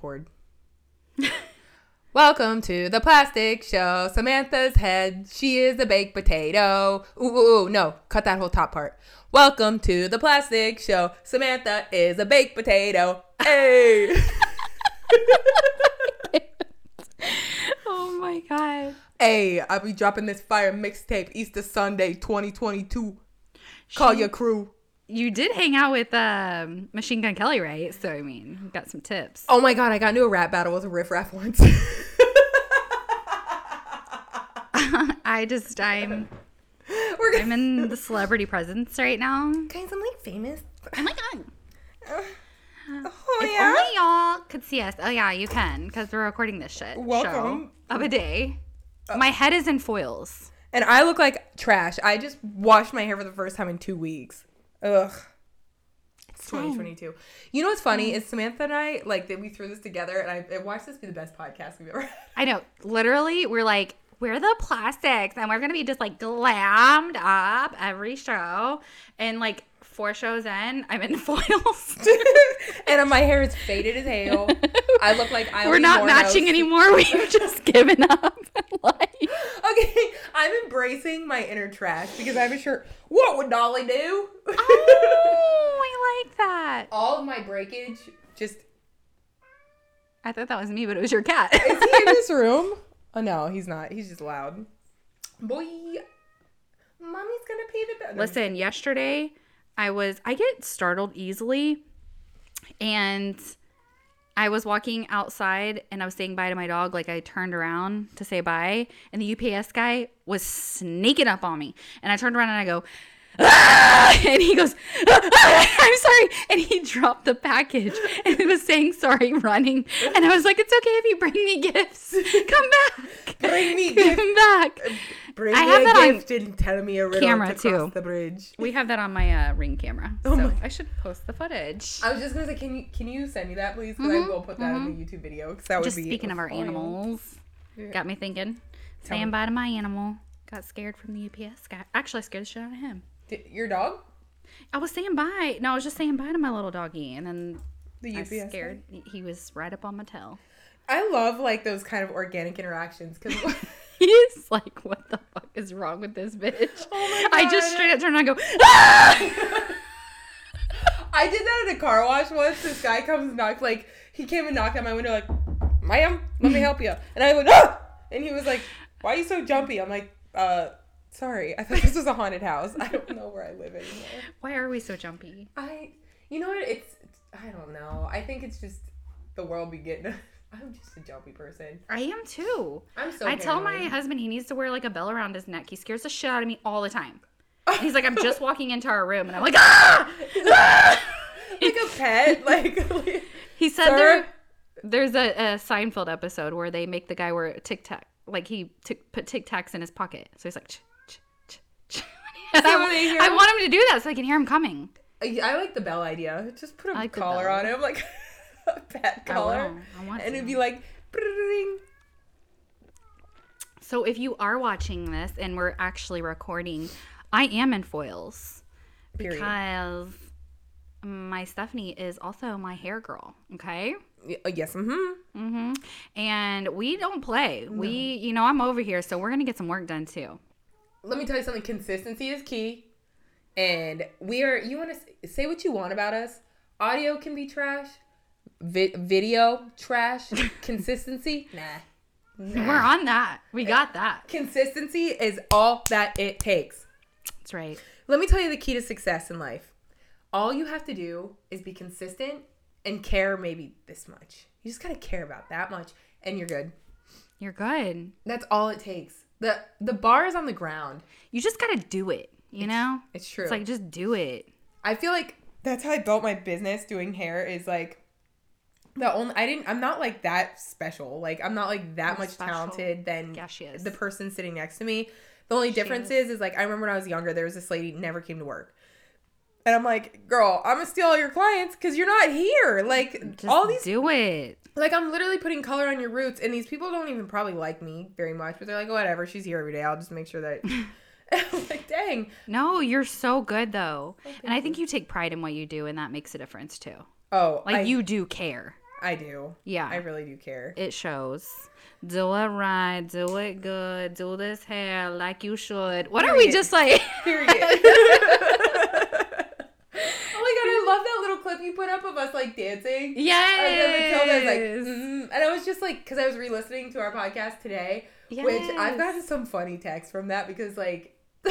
record. Welcome to the plastic show. Samantha's head. She is a baked potato. Ooh, ooh, ooh, no, cut that whole top part. Welcome to the plastic show. Samantha is a baked potato. Hey. Oh my god. hey, I'll be dropping this fire mixtape Easter Sunday 2022. Call your crew. You did hang out with um, Machine Gun Kelly, right? So I mean, got some tips. Oh my god, I got into a rap battle with a riff raff once. I just I'm We're I'm in the celebrity presence right now. Guys, I'm like famous. Oh my god. Oh if yeah. only y'all could see us. Oh yeah, you can because we're recording this shit. Welcome. show of a day. My head is in foils. And I look like trash. I just washed my hair for the first time in two weeks. Ugh. It's fine. 2022. You know what's funny mm. is Samantha and I like that we threw this together, and I, I watched this be the best podcast we've ever. had. I know. Literally, we're like, we're the plastics, and we're gonna be just like glammed up every show. And like four shows in, I'm in foils. and my hair is faded as hell. I look like I. we're not matching anymore. We've just given up. like, Okay, I'm embracing my inner trash because I have a shirt. What would Dolly do? oh, I like that. All of my breakage just I thought that was me, but it was your cat. Is he in this room? Oh no, he's not. He's just loud. Boy, mommy's gonna pay the bill. Listen, yesterday I was I get startled easily and I was walking outside and I was saying bye to my dog like I turned around to say bye and the UPS guy was sneaking up on me. And I turned around and I go "Ah!" and he goes "Ah, I'm sorry and he dropped the package and he was saying sorry running and I was like it's okay if you bring me gifts come back Bring me gifts. come back Bring I me have a that on and tell me a riddle camera, to cross too. the bridge. We have that on my uh, ring camera. Oh so my- I should post the footage. I was just gonna say, can you can you send me that please? Because I will put that in the YouTube video. Because that would Mm-hmm, Just be speaking of our animals, got me thinking. Tell Saying me. bye to my animal. Got scared from the UPS guy. Actually, I scared the shit out of him. Your dog, I was saying bye. No, I was just saying bye to my little doggy, and then the I UPS. scared. He was right up on my tail. I love like those kind of organic interactions because He's like, "What the fuck is wrong with this bitch?" Oh I just straight up turned around and go, "Ah!" I did that at a car wash once. This guy comes and knocks like he came and knocked at my window like, "Ma'am, let me help you." And I went, "Ah!" And he was like, "Why are you so jumpy?" I'm like, "Uh, sorry. I thought this was a haunted house. I don't know where I live anymore." Why are we so jumpy? I, you know what? It's, I don't know. I think it's just the world be getting. I'm just a jumpy person. I am too. I'm so. I tell my husband he needs to wear like a bell around his neck. He scares the shit out of me all the time. He's like, I'm just walking into our room, and I'm like, ah! Ah! like a pet. Like, He said Sir? there, there's a, a Seinfeld episode where they make the guy wear a tic tac, like he tic put tic tacs in his pocket. So he's like, ch, ch, ch, ch. And So I, when they hear I want him to do that so I can hear him coming. I, I like the bell idea. Just put a like collar on him, like a pet collar, will. I want and to. it'd be like. So if you are watching this and we're actually recording, I am in foils Period. because my Stephanie is also my hair girl. Okay. Uh, Yes. Mm-hmm. Mm-hmm. And we don't play. We, you know, I'm over here, so we're gonna get some work done too. Let me tell you something. Consistency is key, and we are. You want to say what you want about us? Audio can be trash. Vi- video trash. Consistency. Nah. We're on that. We got eh, that. Consistency is all that it takes. That's right. Let me tell you the key to success in life. All you have to do is be consistent and care maybe this much. You just gotta care about that much, and you're good. You're good. That's all it takes. The The bar is on the ground. You just gotta do it. You know. It's true. It's like just do it. I feel like that's how I built my business doing hair. Is like the only I didn't. I'm not like that special. Like I'm not like that You're much special. talented than Yeah, she the person sitting next to me. The only difference is. is, is like I remember when I was younger, there was this lady never came to work, and I'm like, girl, I'm gonna steal all your clients because you're not here. Like Just all these, do it. Like I'm literally putting color on your roots, and these people don't even probably like me very much, but they're like, whatever, she's here every day. I'll just make sure that. Like, dang. No, you're so good though, and I think you take pride in what you do, and that makes a difference too. Oh, Like I, you do care. I do. Yeah. I really do care. it shows. Do it right, do it good, do this hair like you should. What are we just like? Period. my god, I love that little clip you put up of us like dancing. And then Matilda's like, yes. mm, and I was just like, because I was re-listening to our podcast today, which I've gotten some funny texts from that because like,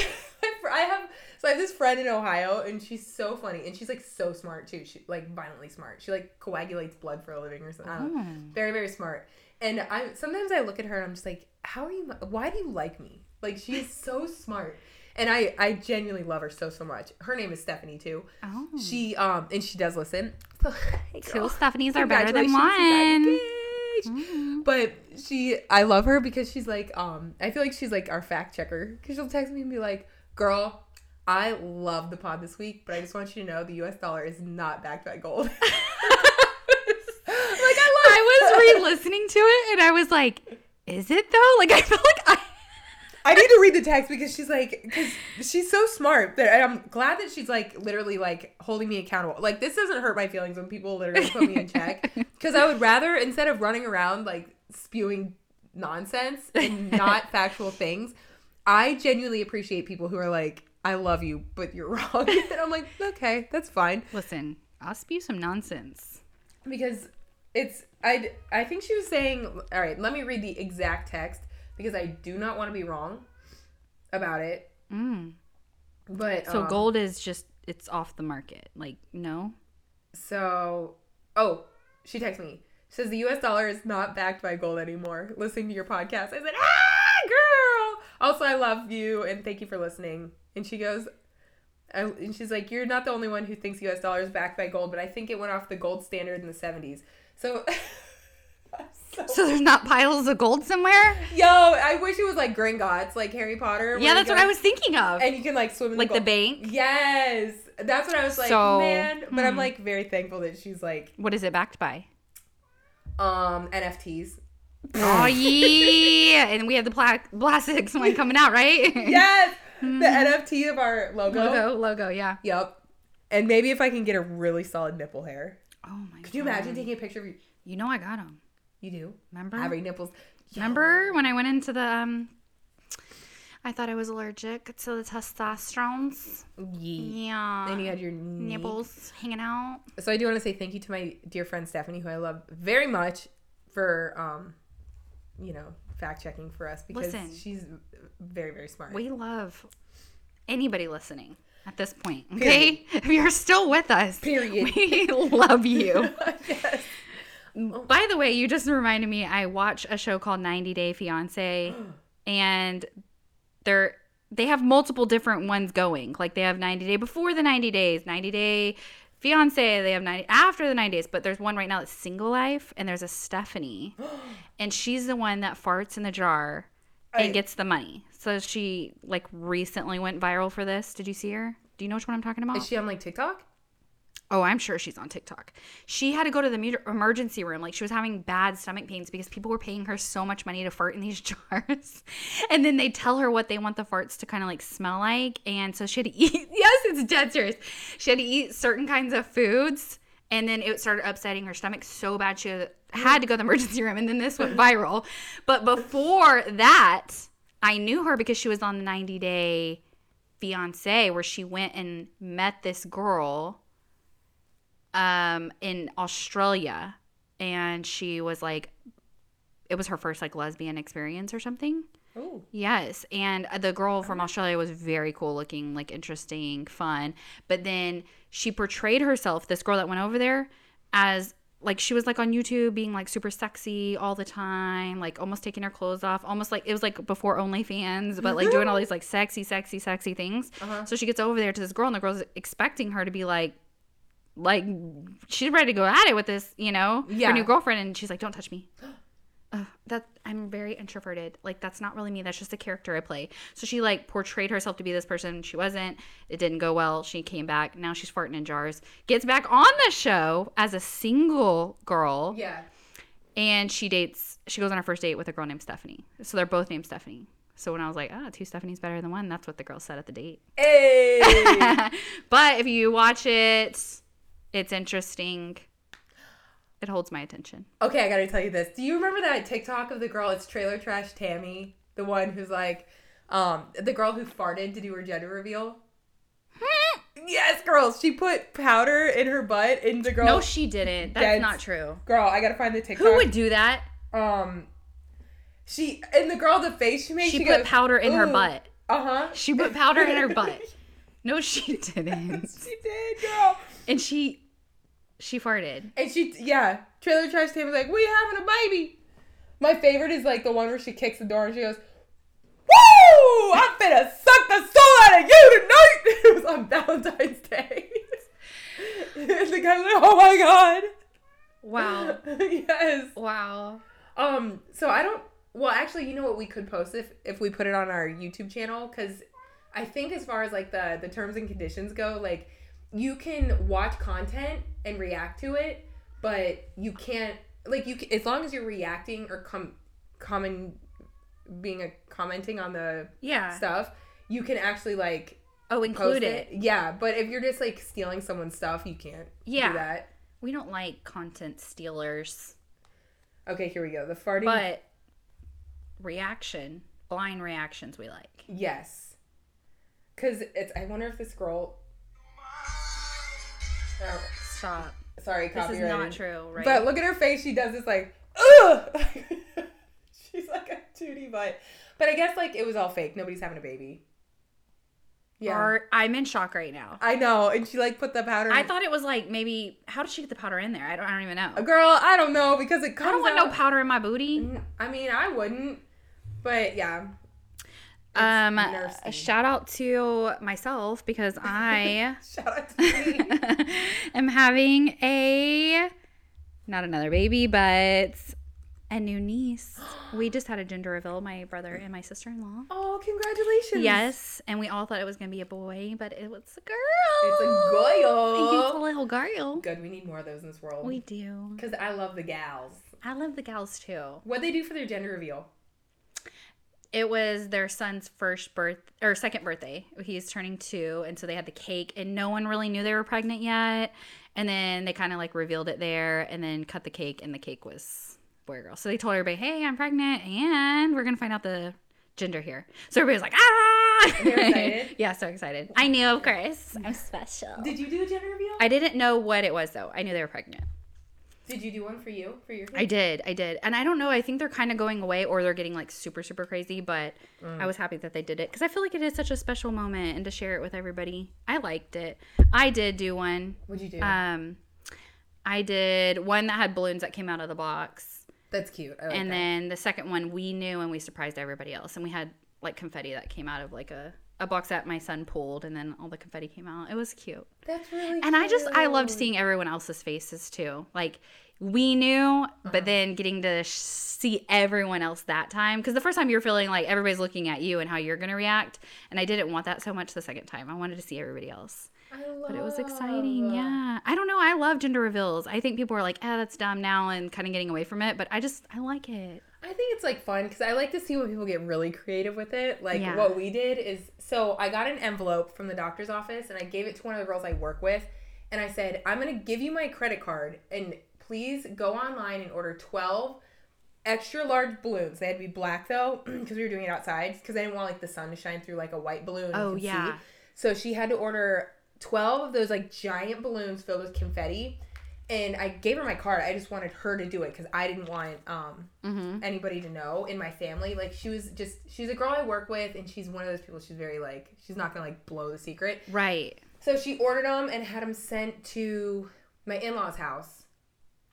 I have so I have this friend in Ohio and she's so funny and she's like so smart too. She like violently smart. She like coagulates blood for a living or something. Oh. Very very smart. And I sometimes I look at her and I'm just like, how are you? Why do you like me? Like she's so smart. And I, I genuinely love her so so much. Her name is Stephanie too. Oh. She um and she does listen. Hey, Two. Stephanies are better than Congratulations, you got one. But she, I love her because she's like, um, I feel like she's like our fact checker because she'll text me and be like, "Girl, I love the pod this week, but I just want you to know the U.S. dollar is not backed by gold." like I love. I was re-listening to it and I was like, is it though? Like I feel like I I need to read the text because she's like, because she's so smart that I'm glad that she's like literally like holding me accountable. Like this doesn't hurt my feelings when people literally put me in check because I would rather instead of running around like spewing nonsense and not factual things, I genuinely appreciate people who are like, I love you, but you're wrong. and I'm like, okay, that's fine Listen, I'll spew some nonsense. because it's I I think she was saying all right let me read the exact text because I do not want to be wrong about it Mm. but So um, gold is just it's off the market. Like no. so oh she texted me she says the US dollar is not backed by gold anymore listening to your podcast I said ah girl also I love you and thank you for listening and she goes I, and she's like you're not the only one who thinks US dollar is backed by gold but I think it went off the gold standard in the 70s so I'm So there's not piles of gold somewhere? Yo, I wish it was like Gringotts, like Harry Potter. Yeah, that's go- what I was thinking of. And you can like swim in Like the gold- bank? Yes, that's what I was like, So, man. But I'm hmm. like very thankful that she's like What is it backed by? um NFTs. oh yeah, and we have the pla- plastics one coming out, right? Yes, the NFT of our logo. logo, logo, yeah. Yep. And maybe if I can get a really solid nipple hair. Oh my God. Could you imagine taking a picture of you? You know I got them. You do. Remember? Having nipples. Remember when I went into the um I thought I was allergic to the testosterones. Yeah. Yeah. Then you had your nipples hanging out. So I do want to say thank you to my dear friend Stephanie, who I love very much, for um, you know, fact checking for us because Listen. she's very very smart. We love anybody listening at this point. Okay? If you're still with us. Period. We love you. yes. Oh. By the way, you just reminded me I watch a show called 90 Day Fiance and they're they have multiple different ones going. Like they have 90 Day before the 90 days, 90 Day Fiance, they have 90 after the 90 days, but there's one right now that's single life and there's a Stephanie and she's the one that farts in the jar and I- gets the money. So she like recently went viral for this. Did you see her? Do you know which one I'm talking about? Is she on like TikTok? Oh, I'm sure she's on TikTok. She had to go to the emergency room. Like she was having bad stomach pains because people were paying her so much money to fart in these jars. and then they tell her what they want the farts to kind of like smell like. And so she had to eat. yes, it's dead serious. She had to eat certain kinds of foods. And then it started upsetting her stomach so bad she had to go to the emergency room. And then this went viral. But before that, I knew her because she was on the 90 day fiance where she went and met this girl um in Australia and she was like it was her first like lesbian experience or something. Oh. Yes, and the girl from Australia was very cool looking, like interesting, fun. But then she portrayed herself, this girl that went over there, as like she was like on YouTube being like super sexy all the time, like almost taking her clothes off, almost like it was like before OnlyFans, but like doing all these like sexy, sexy, sexy things. Uh-huh. So she gets over there to this girl, and the girl's expecting her to be like, like she's ready to go at it with this, you know, Yeah. her new girlfriend, and she's like, "Don't touch me." That I'm very introverted. Like that's not really me. That's just a character I play. So she like portrayed herself to be this person. She wasn't. It didn't go well. She came back. Now she's farting in jars. Gets back on the show as a single girl, Yeah. and she dates. She goes on her first date with a girl named Stephanie. So they're both named Stephanie. So when I was like, "Ah, two Stephanies better than one," that's what the girl said at the date. Hey. but if you watch it, it's interesting. it holds my attention. Okay, I gotta tell you this. Do you remember that TikTok of the girl? It's Trailer Trash Tammy, the one who's like, um, the girl who farted to do her gender reveal. yes, girls. She put powder in her butt, and the girl. No, she didn't. That's Dead- not true. girl, I gotta find the TikTok. Who would do that? Um, she and the girl, the face she made. She, She, put goes, powder in her butt. Uh huh. She put powder in her butt. No, she didn't. she did, girl. And she she farted. And she, yeah, Trailer Trash Tammy's like, we having a baby. My favorite is like the one where she kicks the door and she goes, Woo! I'm finna suck the soul out of you tonight. It was on Valentine's Day. and the guy's like, oh my god. Wow. yes. Wow. Um. So I don't. Well, actually, you know what? We could post if if we put it on our YouTube channel because I think as far as like the the terms and conditions go, like you can watch content and react to it, but you can't like you as long as you're reacting or com comment being a commenting on the Yeah. stuff, you can actually like Oh, include it. Yeah, but if you're just like stealing someone's stuff, you can't Yeah. do that. We don't like content stealers, Okay, here we go. The farting. but reaction, blind reactions we like. Yes. Cause it's. I wonder if this girl. Oh, Stop. sorry, This is not true, right? But look at her face. She does this like, ugh. She's like a tootie butt. But I guess like it was all fake. Nobody's having a baby. Yeah. Or- I'm in shock right now. I know. And she like put the powder. I in- thought it was like maybe how did she get the powder in there? I don't I don't even know. Girl, I don't know because it comes. I don't want no out- powder in my booty. I mean, I wouldn't. But yeah. It's Um nasty. shout out to myself because I Shout out to me. am having a not another baby, but a new niece. We just had a gender reveal, my brother and my sister in law. oh, congratulations. Yes, and we all thought it was gonna be a boy, but it was a girl. It's a girl. It's a little girl. Good. We need more of those in this world. We do. Because I love the gals. I love the gals too. What they do for their gender reveal? It was their son's first birth or second birthday. He's turning two, and so they had the cake, and no one really knew they were pregnant yet. And then they kind of like revealed it there, and then cut the cake, and the cake was boy or girl. So they told everybody, "Hey, I'm pregnant, and we're gonna find out the gender here." So everybody was like, "Ah!" They're excited? yeah, so excited. I knew, of course. I'm special. Did you do a gender reveal? I didn't know what it was though. I knew they were pregnant. Did you do one for you? For your I did, I did, and I don't know. I think they're kind of going away, or they're getting like super, super crazy. But Mm. I was happy that they did it because I feel like it is such a special moment, and to share it with everybody, I liked it. I did do one. What'd you do? Um, I did one that had balloons that came out of the box, That's cute. I like and that. then the second one we knew and we surprised everybody else, and we had like confetti that came out of like a a box that my son pulled, and then all the confetti came out. It was cute. That's really And I just I loved seeing everyone else's faces too. Like we knew, Uh-huh. but then getting to sh- see everyone else that time because the first time you're feeling like everybody's looking at you and how you're gonna react, and I didn't want that so much the second time. I wanted to see everybody else, I love. but it was exciting. Yeah, I don't know. I love gender reveals. I think people are like, "Ah, that's dumb now," and kind of getting away from it, but I just I like it. I think it's like fun because I like to see when people get really creative with it. Like Yeah. what we did is so I got an envelope from the doctor's office and I gave it to one of the girls I work with, and I said, "I'm gonna give you my credit card and please go online and order 12 extra large balloons. They had to be black though because we were doing it outside because I didn't want like the sun to shine through like a white balloon. Oh, yeah. see. So she had to order 12 of those like giant balloons filled with confetti. And I gave her my card. I just wanted her to do it because I didn't want um, Mm-hmm. anybody to know in my family. Like she was just she's a girl I work with and she's one of those people she's very like she's not gonna like blow the secret. Right. So she ordered them and had them sent to my in-laws house.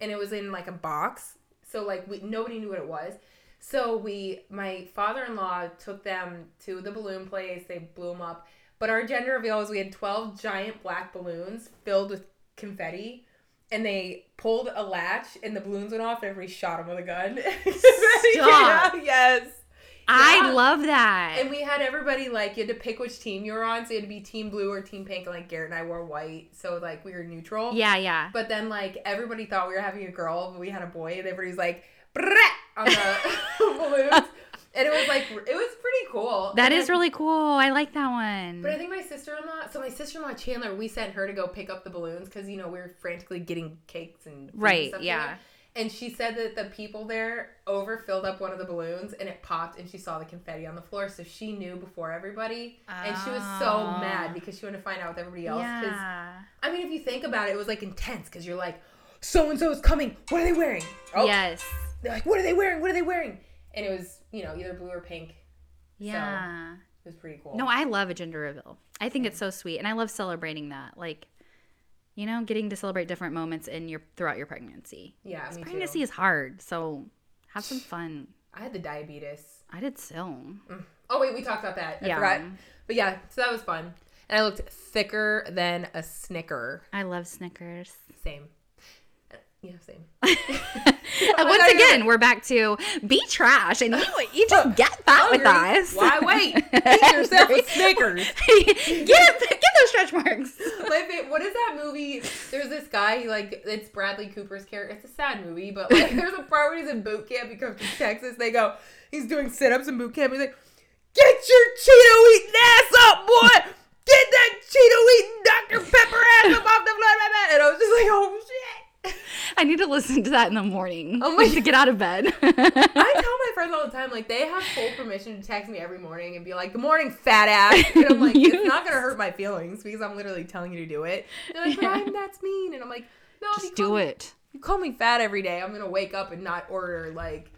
And it was in like a box. So like we nobody knew what it was. So we my father-in-law took them to the balloon place. They blew them up. But our gender reveal was we had 12 giant black balloons filled with confetti. And they pulled a latch, and the balloons went off, and everybody shot them with a gun. Stop. yes. I Yeah. love that. And we had everybody like you had to pick which team you were on, so you had to be team blue or team pink. And like Garrett and I wore white, so like we were neutral. yeah, yeah. But then like everybody thought we were having a girl, but we had a boy, and everybody's like on the balloons. And it was like it was pretty cool. That And is then- really cool. I like that one. But I think my sister in law, so my sister in law Chandler, we sent her to go pick up the balloons because you know we were frantically getting cakes and and Right, stuff yeah. together. And she said that the people there overfilled up one of the balloons and it popped and she saw the confetti on the floor, so she knew before everybody, and she was so Oh. mad because she wanted to find out with everybody else. 'cause, yeah. I mean, if you think about it, it was like intense because you're like, so and so is coming. What are they wearing? Oh, Yes. they're like, what are they wearing? What are they wearing? And it was you know either blue or pink. Yeah. It was pretty cool. No, I love a gender reveal. I think it's so sweet, and I love celebrating that. Like, you know, getting to celebrate different moments in your throughout your pregnancy. yeah, Pregnancy too. is hard, so have some fun. I had the diabetes. I did so. Mm. Oh wait, we talked about that. I Yeah. forgot. But yeah, so that was fun. And I looked thicker than a Snicker. I love Snickers. Same. Uh, Yeah, same. And once again, we're back to be trash, and you, you just get that with us. Why wait? Eat yourself a Snickers. get get those stretch marks. Fa- what is that movie? There's this guy. He like it's Bradley Cooper's character. It's a sad movie, but like there's a part where he's in boot camp. He comes to Texas. They go. He's doing sit ups in boot camp. He's like, "Get your Cheeto eating ass up, boy! Get that Cheeto eating Dr Pepper ass up off the floor!" And I was just like, "Oh shit." I need to listen to that in the morning Oh my- to get out of bed. I tell my friends all the time, like they have full permission to text me every morning and be like, "Good morning, fat ass," and I'm like, "It's not gonna hurt my feelings because I'm literally telling you to do it." They're like, "But I'm that's mean," and I'm like, "No, Just do me- it. You call me fat every day. I'm gonna wake up and not order like,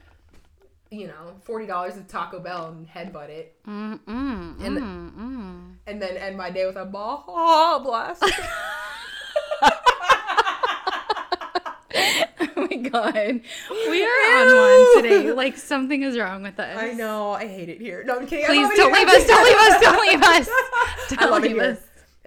you know, forty dollars at Taco Bell and headbutt it, Mm, mm, And mm, and then end my day with a ball blast. oh my god, we are on one today. Like something is wrong with us. I know. I hate it here. No, I'm kidding. Please love it don't leave us. Don't leave us. Don't leave us. I Don't love it leave here. us.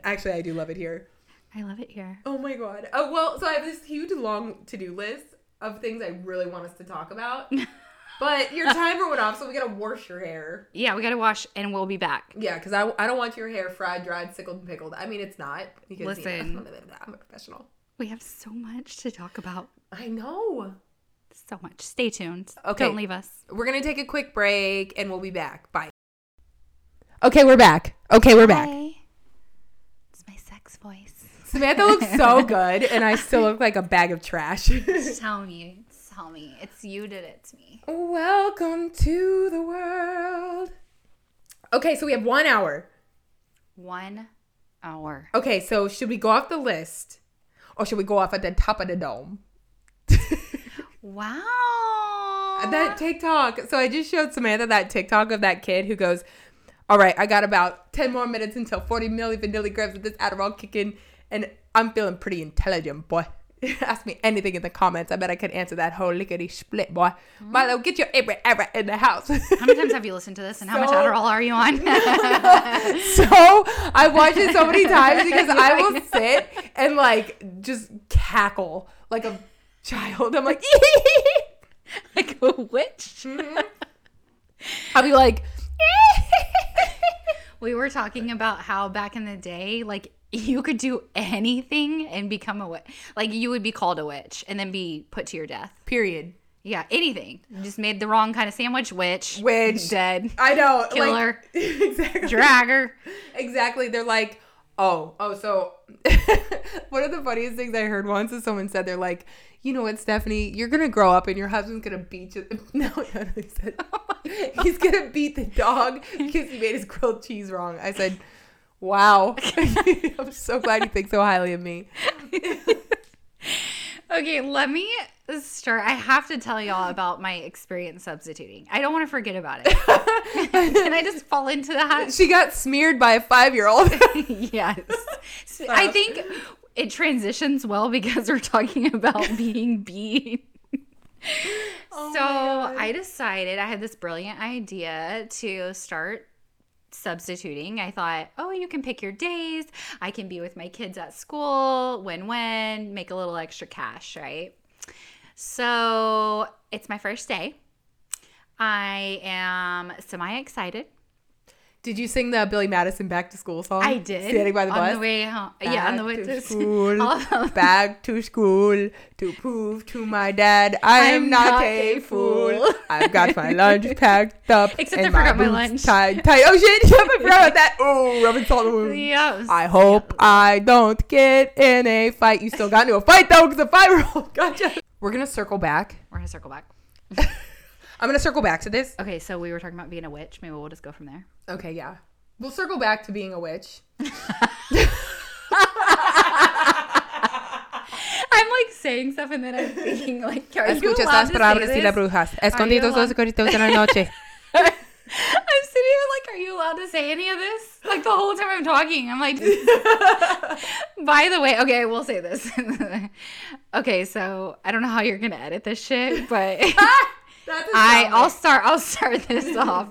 Actually, I do love it here. I love it here. Oh my god. Oh well, so I have this huge long to do list of things I really want us to talk about. but your timer went off, so we gotta wash your hair. Yeah, we gotta wash, and we'll be back. Yeah, because I, I don't want your hair fried, dried, sickled, and pickled. I mean, it's not. Because, you know, Listen. I'm a professional. We have so much to talk about. I know. So much. Stay tuned. Okay. Don't leave us. We're gonna take a quick break, and we'll be back. Bye. Okay, we're back. Okay, we're back. Hi. It's my sex voice. Samantha looks so good, and I still look like a bag of trash. Tell me. Tell me. It's you did it to me. Welcome to the world. Okay, so we have one hour. One hour. Okay, so should we go off the list, or should we go off at the top of the dome? Wow. that TikTok. So I just showed Samantha that TikTok of that kid who goes, "All right, I got about ten more minutes until forty milli vanilli grams of this Adderall kicking, and I'm feeling pretty intelligent, boy." Ask me anything in the comments. I bet I could answer that whole lickety split, boy. Milo, get your Abra Abra in the house. How many times have you listened to this, and how much Adderall are you on? so I watch it so many times because I will sit and like just cackle like a child. I'm like, like a witch. Mm-hmm. I'll be like, We were talking about how back in the day, like you could do anything and become a witch. Like you would be called a witch and then be put to your death. period. Yeah, anything. You just made the wrong kind of sandwich, witch. Witch. Dead. I know, like- Killer. exactly. Dragger. Exactly. They're like, oh, oh, so one of the funniest things I heard once is someone said, they're like, you know what, Stephanie, you're going to grow up and your husband's going to beat you. No, no, he said, oh he's going to beat the dog because he made his grilled cheese wrong. I said, wow. I'm so glad you think so highly of me. Okay, let me start. I have to tell y'all about my experience substituting. I don't want to forget about it. Can I just fall into that? She got smeared by a five year old. yes. I think it transitions well because we're talking about being beat. Oh so. I decided I had this brilliant idea to start substituting. I thought, oh, you can pick your days. I can be with my kids at school, win win, make a little extra cash, right? So it's my first day. I am semi excited. Did you sing the Billy Madison back to school song? I did. Standing by the on bus. the way home. yeah, on the way Back to, school. back to school to prove to my dad I am I'm not, not a a fool. fool. I've got my lunch packed up. Except and I forgot my boots lunch. Tied, tight. Oh shit! I forgot about that. Oh, rubbing salt in the wound. Yeah. I hope I don't get in a fight. You still got into a fight though, because the fight roll. Gotcha. We're gonna circle back. We're gonna circle back. I'm gonna circle back to this. Okay, so we were talking about being a witch. Maybe we'll just go from there. Okay, yeah. We'll circle back to being a witch. I'm like saying stuff and then I'm thinking like, are you Escucha allowed estas to say palabras y las this? brujas. Escondidos allowed- los secretos de la noche. I'm sitting here like, are you allowed to say any of this? Like the whole time I'm talking, I'm like, by the way, okay, I will say this. okay, so I don't know how you're gonna edit this shit, but I I'll start I'll start this off.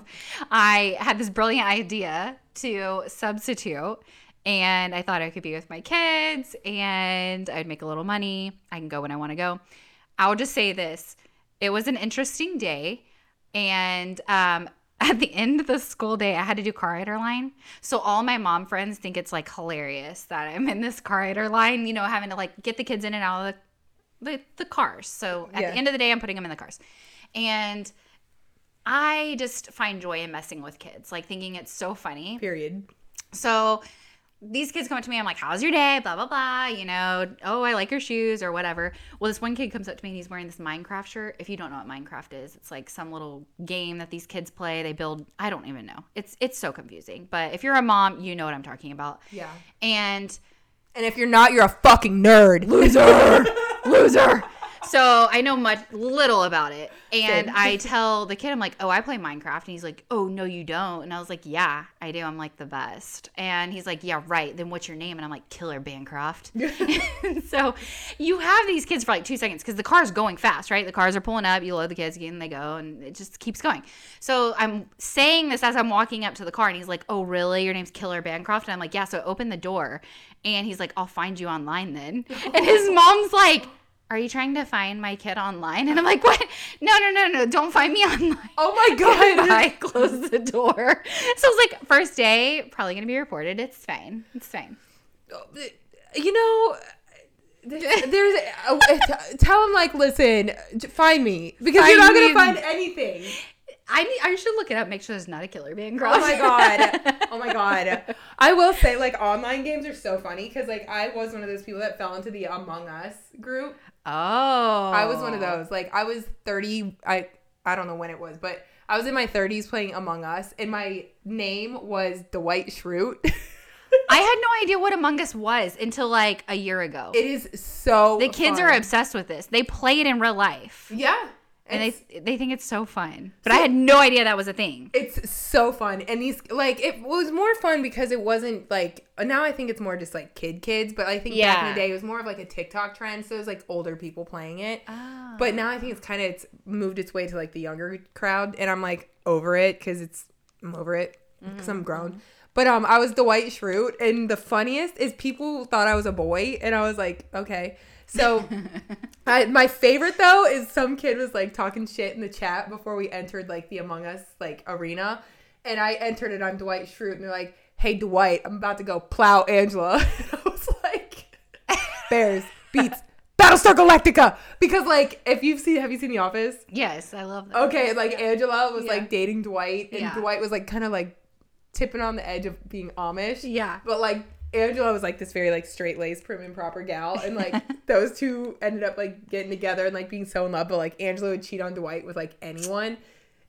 I had this brilliant idea to substitute and I thought I could be with my kids and I'd make a little money. I can go when I want to go. I'll just say this. It was an interesting day and um at the end of the school day, I had to do car rider line. So all my mom friends think it's like hilarious that I'm in this car rider line, you know, having to like get the kids in and out of the the, the cars. So at Yeah. the end of the day, I'm putting them in the cars. And I just find joy in messing with kids, like thinking it's so funny. Period. So these kids come up to me, I'm like, How's your day? Blah, blah, blah. You know, oh, I like your shoes or whatever. Well, this one kid comes up to me and he's wearing this Minecraft shirt. If you don't know what Minecraft is, it's like some little game that these kids play. They build, I don't even know. It's it's so confusing. But if you're a mom, you know what I'm talking about. Yeah. And And if you're not, you're a fucking nerd. loser, loser. So I know much little about it, and Same. I tell the kid, I'm like, "Oh, I play Minecraft," and he's like, "Oh, no, you don't." And I was like, "Yeah, I do. I'm like the best." And he's like, "Yeah, right. Then what's your name?" And I'm like, "Killer Bancroft." so you have these kids for like two seconds because the car's going fast, right? The cars are pulling up. You load the kids again, they go, and it just keeps going. So I'm saying this as I'm walking up to the car, and he's like, "Oh, really? Your name's Killer Bancroft?" And I'm like, "Yeah." So open the door, and he's like, "I'll find you online then." And his mom's like. Are you trying to find my kid online? And I'm like, what? No, no, no, no. Don't find me online. Oh my god. I close the door. So I was like, first day, probably going to be reported. It's fine. It's fine. you know, there's, tell him like, listen, find me because you're not gonna find anything. I need, I should look it up, make sure there's not a killer Bancroft. Oh my god. Oh my god. I will say like online games are so funny because like I was one of those people that fell into the Among Us group. Oh. I was one of oh. those. Like I was 30 I I don't know when it was, but I was in my 30s playing Among Us and my name was Dwight Schrute. I had no idea what Among Us was until like a year ago. it is so the kids fun. are obsessed with this. They play it in real life. Yeah. And It's- they they think it's so fun. But I had no idea that was a thing. It's so fun. And these like it was more fun because it wasn't like now I think it's more just like kid kids, but I think back in the day it was more of like a TikTok trend, so it was like older people playing it. Oh. But now I think it's kind of it's moved its way to like the younger crowd and I'm like over it cuz it's I'm over it because I'm grown. But um I was the Dwight Schrute and the funniest is people thought I was a boy and I was like, okay. So I, my favorite though is some kid was like talking shit in the chat before we entered like the Among Us like arena, and I entered it. I'm Dwight Schrute, and they're like, "Hey Dwight, I'm about to go plow Angela." And I was like, "Bears beets Battlestar Galactica," because like if you've seen, have you seen The Office? yes, I love that. Okay, like Angela was Yeah. like dating Dwight, and Yeah. Dwight was like kind of like tipping on the edge of being Amish. Yeah. But like Angela was like this very like straight laced, prim and proper gal, and like those two ended up like getting together and like being so in love. But like Angela would cheat on Dwight with like anyone,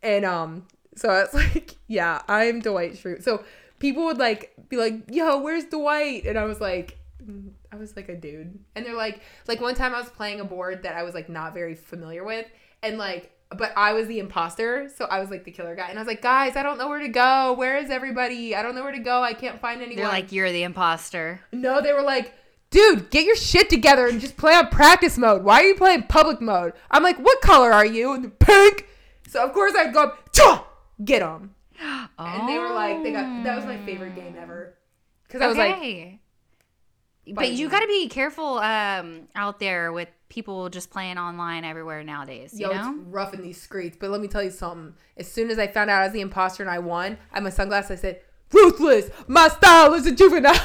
and um, so I was like, yeah, I'm Dwight Schrute. So people would like be like, yo, where's Dwight? And I was like. "Mm, I was like a dude, and they're like, like one time I was playing a board that I was like not very familiar with, and like, but I was the imposter, so I was like the killer guy, and I was like, guys, I don't know where to go. Where is everybody? I don't know where to go. I can't find anyone. They're like, you're the imposter. No, they were like, dude, get your shit together and just play on practice mode. Why are you playing public mode? I'm like, what color are you? And pink. So of course I'd go up, "Chah! get them. And they were like, they got that was my favorite game ever. Because I was like, Okay. But you got to be careful um, out there with people just playing online everywhere nowadays. yo, you know? it's rough in these streets. But let me tell you something. As soon as I found out I was the imposter and I won, I had my sunglasses. I said, ruthless. My style is a juvenile.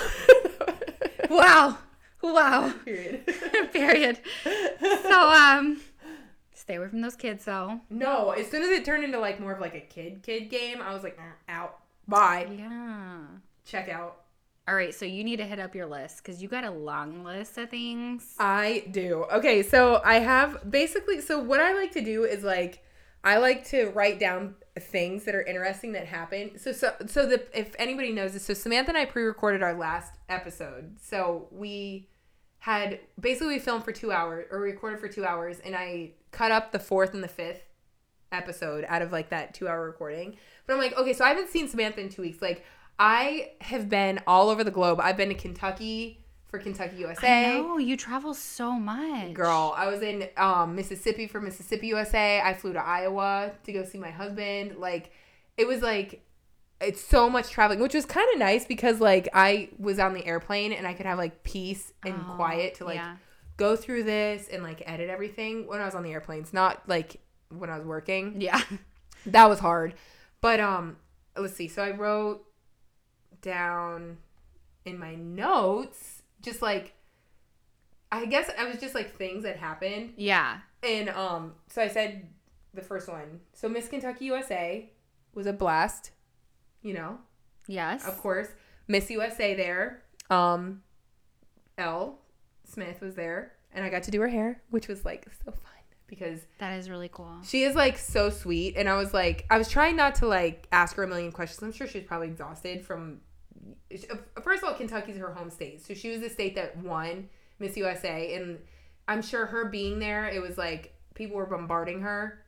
Wow. Wow. Period. Period. So um stay away from those kids though. No, as soon as it turned into like more of like a kid kid game, I was like, "Mm, out. Bye. Yeah. Check out. All right, so you need to hit up your list because you got a long list of things. I do. Okay, so I have basically so what I like to do is like I like to write down things that are interesting that happen. So so so the if anybody knows this, so Samantha and I pre-recorded our last episode. So we had basically we filmed for 2 hours or recorded for 2 hours and I cut up the fourth and the fifth episode out of like that 2 hour recording. But I'm like, okay, so I haven't seen Samantha in 2 weeks. Like I have been all over the globe. I've been to Kentucky for Kentucky USA. Oh, you travel so much. Girl, I was in um, Mississippi for Mississippi USA. I flew to Iowa to go see my husband. Like, it was like, it's so much traveling, which was kind of nice because like I was on the airplane and I could have like peace and Oh, quiet to like yeah. go through this and like edit everything when I was on the airplanes, not like when I was working. Yeah. That was hard. But um let's see. So I wrote down in my notes just like I guess I was just like things that happened. Yeah. And um so I said the first one. So Miss Kentucky USA was a blast, you know. Yes. Of course. Miss USA there. Um Elle Smith was there and I got to do her hair, which was like so fun because That is really cool. she is like so sweet, and I was like, I was trying not to like ask her a million questions. I'm sure she's probably exhausted from. Uh, first of all, Kentucky's her home state, so she was the state that won Miss USA, and I'm sure her being there, it was like people were bombarding her.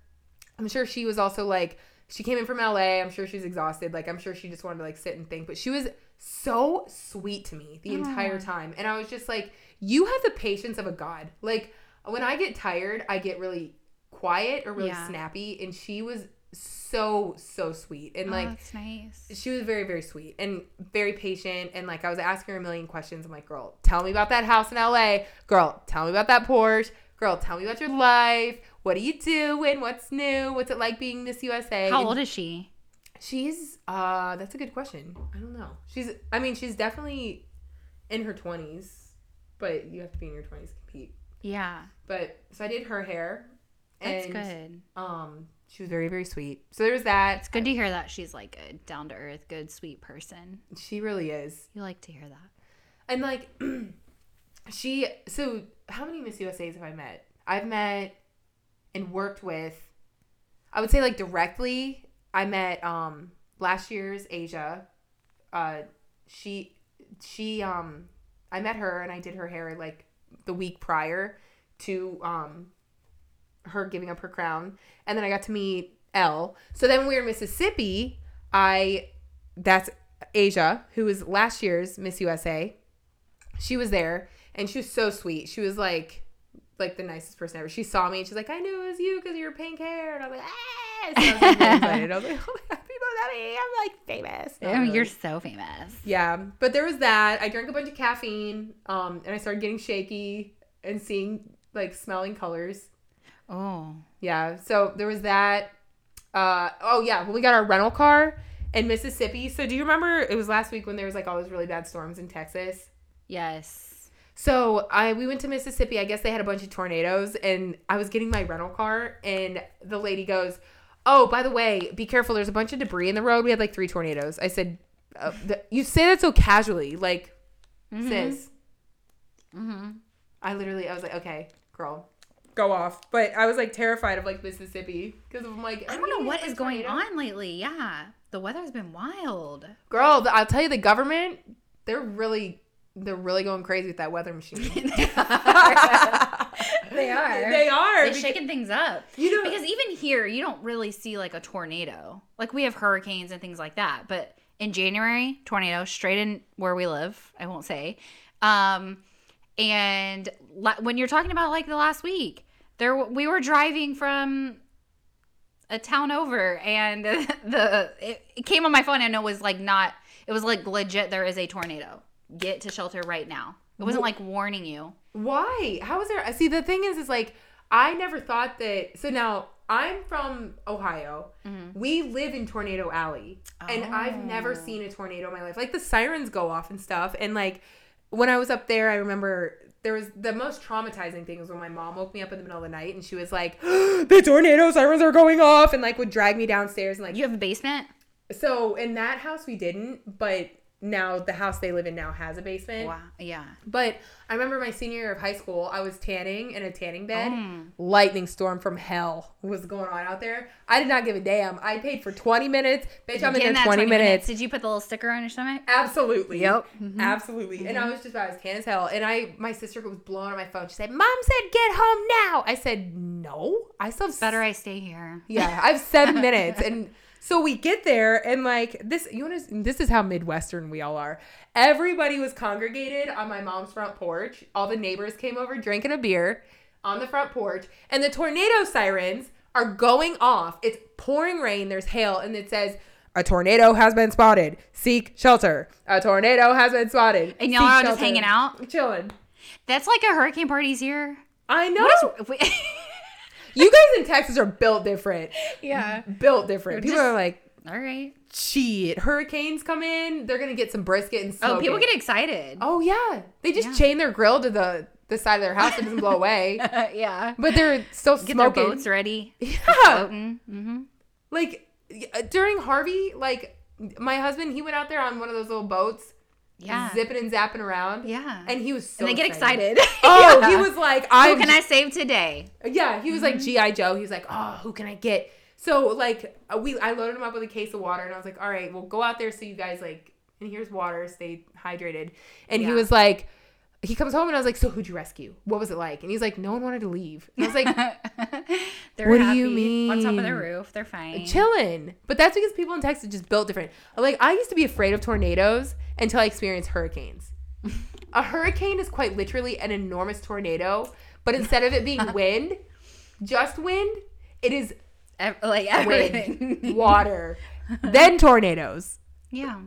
I'm sure she was also like she came in from LA. I'm sure she's exhausted. Like I'm sure she just wanted to like sit and think, but she was so sweet to me the entire time, and I was just like, you have the patience of a god. Like when I get tired, I get really quiet or really Yeah. snappy, and she was so so sweet. And oh, like that's nice. she was very very sweet and very patient. And like i was asking her a million questions. I'm like girl tell me about that house in la girl tell me about that porsche. Girl tell me about your life. What are you doing what's new? What's it like being miss usa How And old is she? she's uh that's a good question. I don't know. She's i mean she's definitely in her 20s but you have to be in your 20s to compete. Yeah. but so i did her hair That's and good. um she was very very sweet so there was that It's good to hear that she's like a down to earth, good, sweet person. she really is You like to hear that. And like she so how many Miss USA's have I met? I've met and worked with I would say like directly I met um last year's Asya. Uh she she um I met her and I did her hair like the week prior to um her giving up her crown and then I got to meet Elle. So then when we were in Mississippi, I that's Asya, who was last year's Miss USA. She was there and she was so sweet. She was like like the nicest person ever. She saw me and she's like, I knew it was you because of your pink hair. And I was like, ah! So I was like, really excited. I was like, oh my God, people know me. I'm like famous. Not I mean, really. you're so famous. Yeah, but there was that. I drank a bunch of caffeine, um, and I started getting shaky and seeing like smelling colors. Oh. Yeah, so there was that. Uh, oh yeah, when we got our rental car in Mississippi. So do you remember it was last week when there was like all those really bad storms in Texas? Yes. So I we went to Mississippi. I guess they had a bunch of tornadoes, and I was getting my rental car, and the lady goes, "Oh, by the way, be careful. There's a bunch of debris in the road. We had like three tornadoes." I said, uh, th- "You say that so casually, like, sis." Mm-hmm. I literally, I was like, "Okay, girl." Go off, but I was like terrified of like Mississippi because I'm like I don't know what is going on lately. Yeah. The weather's been wild. Girl, the, I'll tell you, the government, they're really, they're really going crazy with that weather machine. They are. They are. They're because- shaking things up. You know- because even here, you don't really see like a tornado. Like we have hurricanes and things like that, but in January, tornado straight in where we live. I won't say. Um, and la- when you're talking about like the last week, there we were driving from a town over, and the it, it came on my phone and it was like not. It was like legit. There is a tornado. Get to shelter right now. It wasn't like warning you. Why? How is there? See, the thing is, is like, I never thought that. So now, I'm from Ohio. Mm-hmm. We live in Tornado Alley, and I've never Oh. seen a tornado in my life. Like the sirens go off and stuff, and like when I was up there, I remember there was the most traumatizing thing was when my mom woke me up in the middle of the night and she was like, "The tornado sirens are going off," and like would drag me downstairs and like You have a basement? so in that house we didn't, but now the house they live in now has a basement. Wow. Yeah. But I remember my senior year of high school, I was tanning in a tanning bed. Mm. Lightning storm from hell was going on out there. I did not give a damn. I paid for 20 minutes. Bitch, I'm in there that 20, minutes. Did you put the little sticker on your stomach? Absolutely. Yep. Absolutely. And I was just I was tan as hell. And I my sister was blowing on my phone. She said, Mom said get home now. I said, No. I still have Better I stay here. yeah, I have seven minutes, and so we get there, and like this, you want to? This is how midwestern we all are. Everybody was congregated on my mom's front porch. All the neighbors came over drinking a beer on the front porch, and the tornado sirens are going off. It's pouring rain. There's hail, and it says. A tornado has been spotted. Seek shelter. A tornado has been spotted. And y'all Seek are just hanging out? chilling. That's like a hurricane party's here. I know. What is, you guys in Texas are built different. yeah. Built different. People Just- are like, All right. shit, hurricanes come in, they're gonna get some brisket and smoke Oh, people it. get excited. Oh yeah, they just Yeah. chain their grill to the the side of their house so it doesn't blow away. yeah. But they're still Get smoking. their boats ready. Yeah, Floating. Mm-hmm. like during Harvey, like my husband, he went out there on one of those little boats, Yeah. zipping and zapping around. Yeah. and he was so. and they get excited. Oh, Yeah. he was like, Who "I'm." can I save today? Yeah, he was Mm-hmm. like GI Joe. He was like, "Oh, who can I get?" So like uh, we, I loaded him up with a case of water, and I was like, "All right, well, go out there so you guys like, and here's water, stay hydrated." And he was like, he comes home, and I was like, "So who'd you rescue? What was it like?" And he's like, "No one wanted to leave." And I was like, They're What do you mean? on top of their roof. They're fine. "Chilling," but that's because people in Texas just built different. Like I used to be afraid of tornadoes until I experienced hurricanes. a hurricane is quite literally an enormous tornado, but instead of it being wind, just wind, it is Ev- like wind, everything. water, then tornadoes. yeah.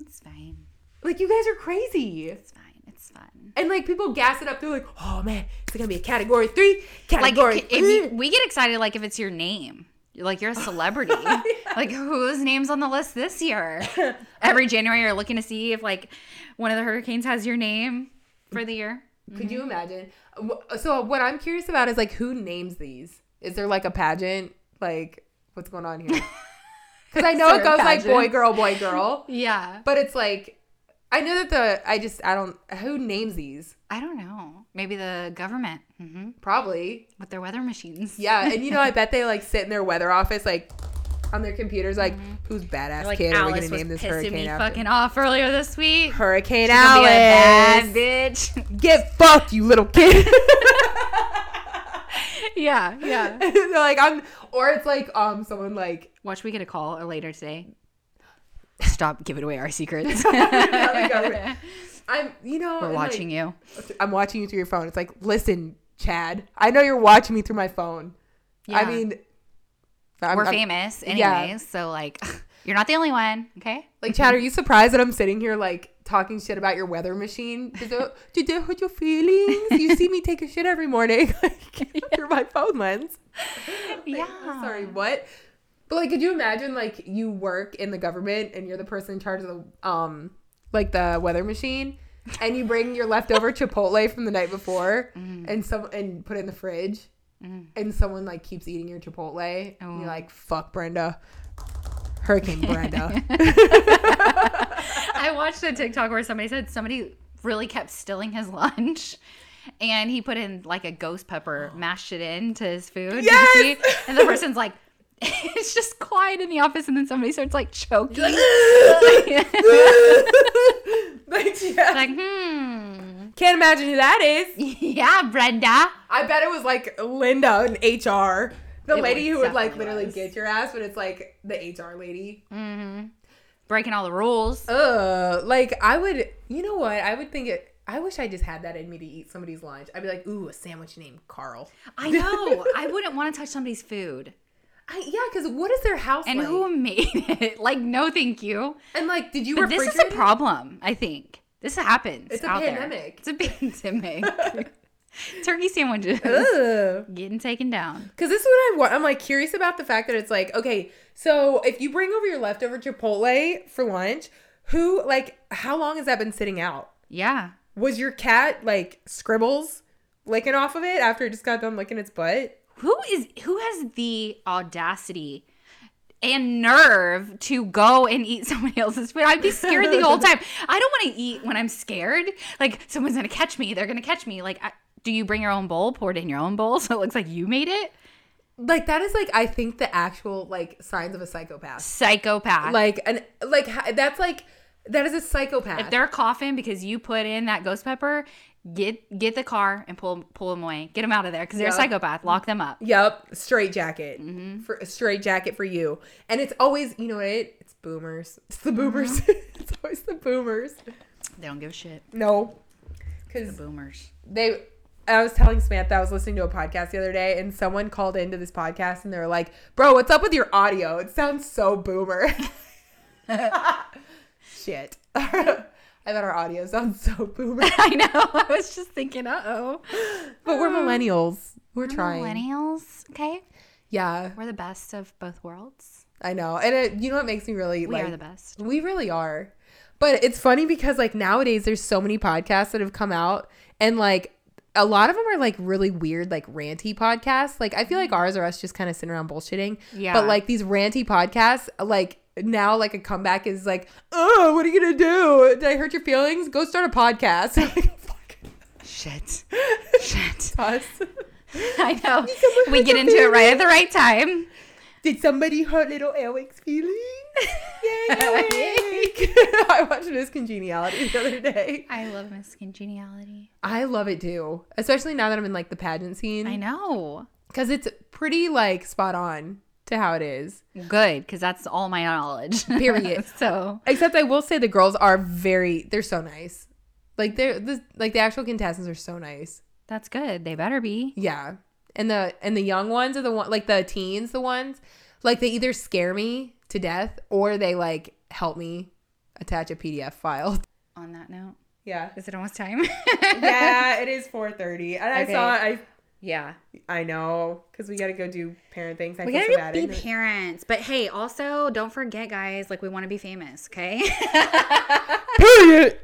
It's fine. Like you guys are crazy. It's fine. It's fun. And like people gas it up, they're like, "Oh man, it's gonna be a category three, Like category." if you, we get excited like if it's your name. Like you're a celebrity. Like whose name's on the list this year? Every January you're looking to see if like one of the hurricanes has your name for the year. Could you imagine? So what I'm curious about is like who names these? Is there like a pageant? Like what's going on here? Because I know it goes like boy, girl, boy, girl, Yeah. but it's like I know that the I just I don't who names these I don't know. Maybe the government hmm probably with their weather machines. yeah, and you know I bet they like sit in their weather office like on their computers like who's badass Like kid are we Alice gonna name this hurricane me after? fucking off earlier this week. Hurricane She's gonna be a Alice. bad bitch. Get fucked, you little kid. yeah, yeah. They're like I'm, or it's like um someone like Watch, we get a call later today. Stop giving away our secrets. I'm you know We're watching like, you. I'm watching you through your phone. It's like listen, Chad. I know you're watching me through my phone. I mean, I'm, We're I'm- famous, yeah. anyways. So like, you're not the only one. Okay. Like Chad, are you surprised that I'm sitting here like talking shit about your weather machine? Did did that hurt your feelings? You see me take a shit every morning like, through my phone lens. Yeah. I'm sorry, what? But like, could you imagine like you work in the government and you're the person in charge of the um like the weather machine, and you bring your leftover Chipotle from the night before Mm. and some and put it in the fridge, and someone like keeps eating your Chipotle, and Oh. you're like, "Fuck, Brenda." Hurricane Brenda. I watched a TikTok where somebody said somebody really kept stealing his lunch. And he put in like a ghost pepper, mashed it into his food. Yes! And the person's like, it's just quiet in the office, and then somebody starts like choking. like, yeah. like, hmm. Can't imagine who that is. Yeah, Brenda. I bet it was like Linda in HR. The It lady who would like literally was. get your ass, but it's like the HR lady. Mm-hmm. Breaking all the rules. Uh, like I would, you know what? I would think it. I wish I just had that in me to eat somebody's lunch. I'd be like, ooh, a sandwich named Carl. I know. I wouldn't want to touch somebody's food. I, yeah, because what is their house And like? who made it? Like, no, thank you. and like, did you But this is a problem, I think. This happens. It's a out there. pandemic. It's a pandemic. Turkey sandwiches Ugh. getting taken down. Because this is what I want. I'm like curious about the fact that it's like, okay, so if you bring over your leftover Chipotle for lunch, who, like, how long has that been sitting out? Yeah. Was your cat, like, scribbles licking off of it after it just got done licking its butt? Who is who has the audacity and nerve to go and eat somebody else's food? I'd be scared the whole time. I don't want to eat when I'm scared. Like someone's gonna catch me. They're gonna catch me. Like, I, do you bring your own bowl? Pour it in your own bowl so it looks like you made it. Like, that is, like, I think the actual, like, signs of a psychopath. Psychopath. Like, and like, that's like, that is a psychopath. if they're coughing because you put in that ghost pepper, get get the car and pull pull them away. Get them out of there because they're Yeah. a psychopath. Lock them up. Yep, straight jacket Mm-hmm. for a straight jacket for you, and it's always you know what it, it's boomers. It's the boomers. Mm-hmm. it's always the boomers. They don't give a shit. No, because The boomers. they. I was telling Samantha I was listening to a podcast the other day, and someone called into this podcast, and they were like, "Bro, what's up with your audio? It sounds so boomer." Shit. I thought our audio sounds so boomer, I know. I was just thinking, uh oh. but we're millennials. We're trying. Millennials, okay? Yeah, We're the best of both worlds. I know, and it, you know what makes me really We like We are the best. We really are. But it's funny because like nowadays there's so many podcasts that have come out and like a lot of them are like really weird like ranty podcasts. Like I feel like ours are us just kind of sitting around bullshitting. Yeah. But like these ranty podcasts like now like a comeback is like, "Oh, what are you to do? Did I hurt your feelings? Go start a podcast." Fuck. Shit. Shit. Us. I know. We get into it right at the right time. Did somebody hurt little Eric's feelings? Yay! I watched Miss Congeniality the other day. I love Miss Congeniality. I love it too, especially now that I'm in like the pageant scene. I know. because it's pretty like spot on to how it is. Good, because that's all my knowledge. Period. so Except I will say the girls are very they're so nice. Like they're the like the actual contestants are so nice. that's good. They better be. Yeah. And the and the young ones are the one like the teens, the ones like they either scare me to death or they like help me attach a PDF file. On that note, Yeah. is it almost time? yeah, it is 4:30. And I saw I Yeah. I know cuz we got to go do parent things. I We feel gotta so be parents. But hey, also don't forget, guys, like we want to be famous, okay? Period.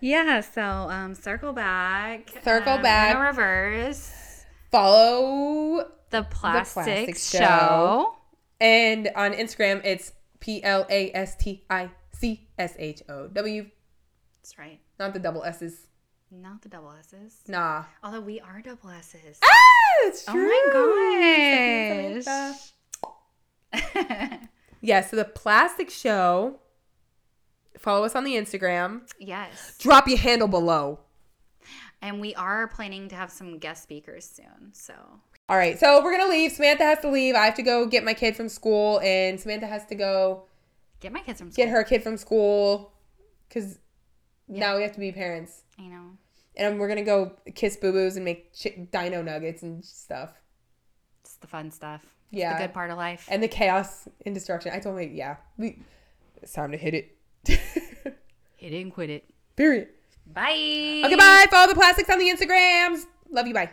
yeah, so um circle back. Circle um, back. in reverse. Follow The plastic, Plastic show. Show. And on Instagram, it's P L A S T I C S H O W. That's right. Not the double S's. Not the double S's. Nah. Although we are double S's. Ah, it's true. Oh my gosh. Yeah, so the plastic show. Follow us on the Instagram. yes. Drop your handle below. And we are planning to have some guest speakers soon. So All right, so we're gonna leave. Samantha has to leave. I have to go get my kid from school, and Samantha has to go get my kids from school. get her kid from school, because Yeah. now we have to be parents. I know. And we're gonna go kiss boo boos and make dino nuggets and stuff. It's the fun stuff. It's Yeah. the good part of life. And the chaos and destruction. I told me, yeah, we. It's time to hit it. Hit it and quit it. Period. Bye. Okay, bye. Follow the plastics on the Instagrams. Love you. Bye.